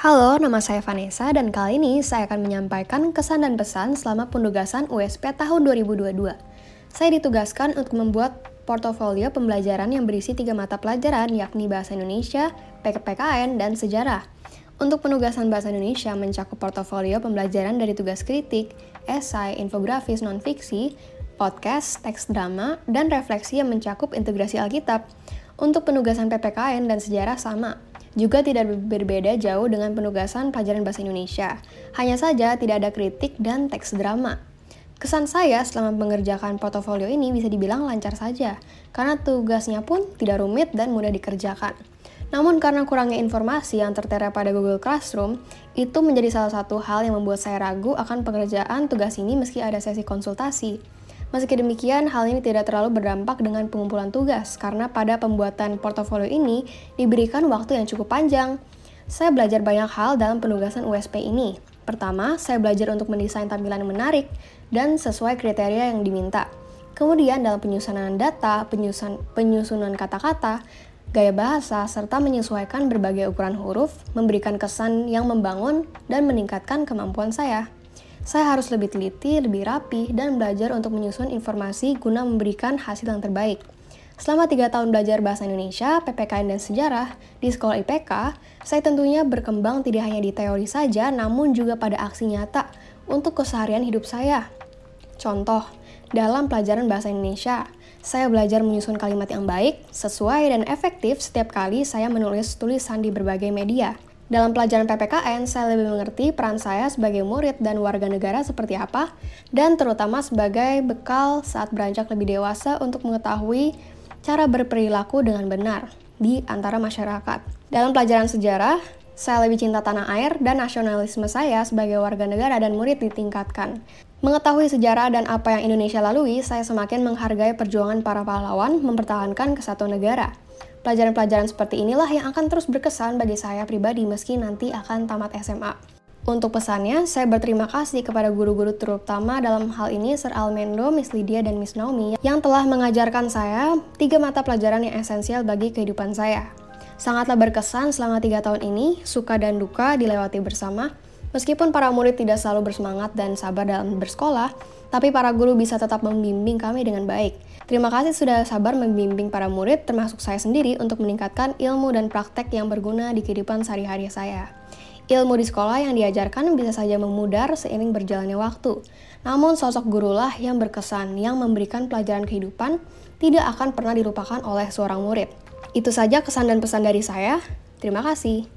Halo, nama saya Vanessa dan kali ini saya akan menyampaikan kesan dan pesan selama penugasan USP tahun 2022. Saya ditugaskan untuk membuat portofolio pembelajaran yang berisi tiga mata pelajaran yakni Bahasa Indonesia, PKPKN, dan Sejarah. Untuk penugasan Bahasa Indonesia mencakup portofolio pembelajaran dari tugas kritik, esai, infografis non-fiksi, podcast, teks drama, dan refleksi yang mencakup integrasi Alkitab. Untuk penugasan PPKN dan sejarah sama, juga tidak berbeda jauh dengan penugasan pelajaran bahasa Indonesia. Hanya saja tidak ada kritik dan teks drama. Kesan saya selama mengerjakan portofolio ini bisa dibilang lancar saja, karena tugasnya pun tidak rumit dan mudah dikerjakan. Namun karena kurangnya informasi yang tertera pada Google Classroom, itu menjadi salah satu hal yang membuat saya ragu akan pengerjaan tugas ini meski ada sesi konsultasi. Meski demikian, hal ini tidak terlalu berdampak dengan pengumpulan tugas, karena pada pembuatan portofolio ini diberikan waktu yang cukup panjang. Saya belajar banyak hal dalam penugasan USP ini. Pertama, saya belajar untuk mendesain tampilan yang menarik dan sesuai kriteria yang diminta. Kemudian dalam penyusunan data, penyusun, penyusunan kata-kata, gaya bahasa, serta menyesuaikan berbagai ukuran huruf, memberikan kesan yang membangun dan meningkatkan kemampuan saya. Saya harus lebih teliti, lebih rapi, dan belajar untuk menyusun informasi guna memberikan hasil yang terbaik. Selama tiga tahun belajar bahasa Indonesia, PPKN dan sejarah di sekolah IPK, saya tentunya berkembang tidak hanya di teori saja, namun juga pada aksi nyata untuk keseharian hidup saya. Contoh, dalam pelajaran bahasa Indonesia, saya belajar menyusun kalimat yang baik, sesuai, dan efektif setiap kali saya menulis tulisan di berbagai media. Dalam pelajaran PPKN, saya lebih mengerti peran saya sebagai murid dan warga negara seperti apa, dan terutama sebagai bekal saat beranjak lebih dewasa untuk mengetahui cara berperilaku dengan benar di antara masyarakat. Dalam pelajaran sejarah, saya lebih cinta tanah air dan nasionalisme saya sebagai warga negara dan murid ditingkatkan. Mengetahui sejarah dan apa yang Indonesia lalui, saya semakin menghargai perjuangan para pahlawan mempertahankan kesatuan negara. Pelajaran-pelajaran seperti inilah yang akan terus berkesan bagi saya pribadi meski nanti akan tamat SMA. Untuk pesannya, saya berterima kasih kepada guru-guru terutama dalam hal ini Sir Almendo, Miss Lydia, dan Miss Naomi yang telah mengajarkan saya tiga mata pelajaran yang esensial bagi kehidupan saya. Sangatlah berkesan selama tiga tahun ini, suka dan duka dilewati bersama, Meskipun para murid tidak selalu bersemangat dan sabar dalam bersekolah, tapi para guru bisa tetap membimbing kami dengan baik. Terima kasih sudah sabar membimbing para murid, termasuk saya sendiri, untuk meningkatkan ilmu dan praktek yang berguna di kehidupan sehari-hari saya. Ilmu di sekolah yang diajarkan bisa saja memudar seiring berjalannya waktu. Namun sosok gurulah yang berkesan, yang memberikan pelajaran kehidupan, tidak akan pernah dilupakan oleh seorang murid. Itu saja kesan dan pesan dari saya. Terima kasih.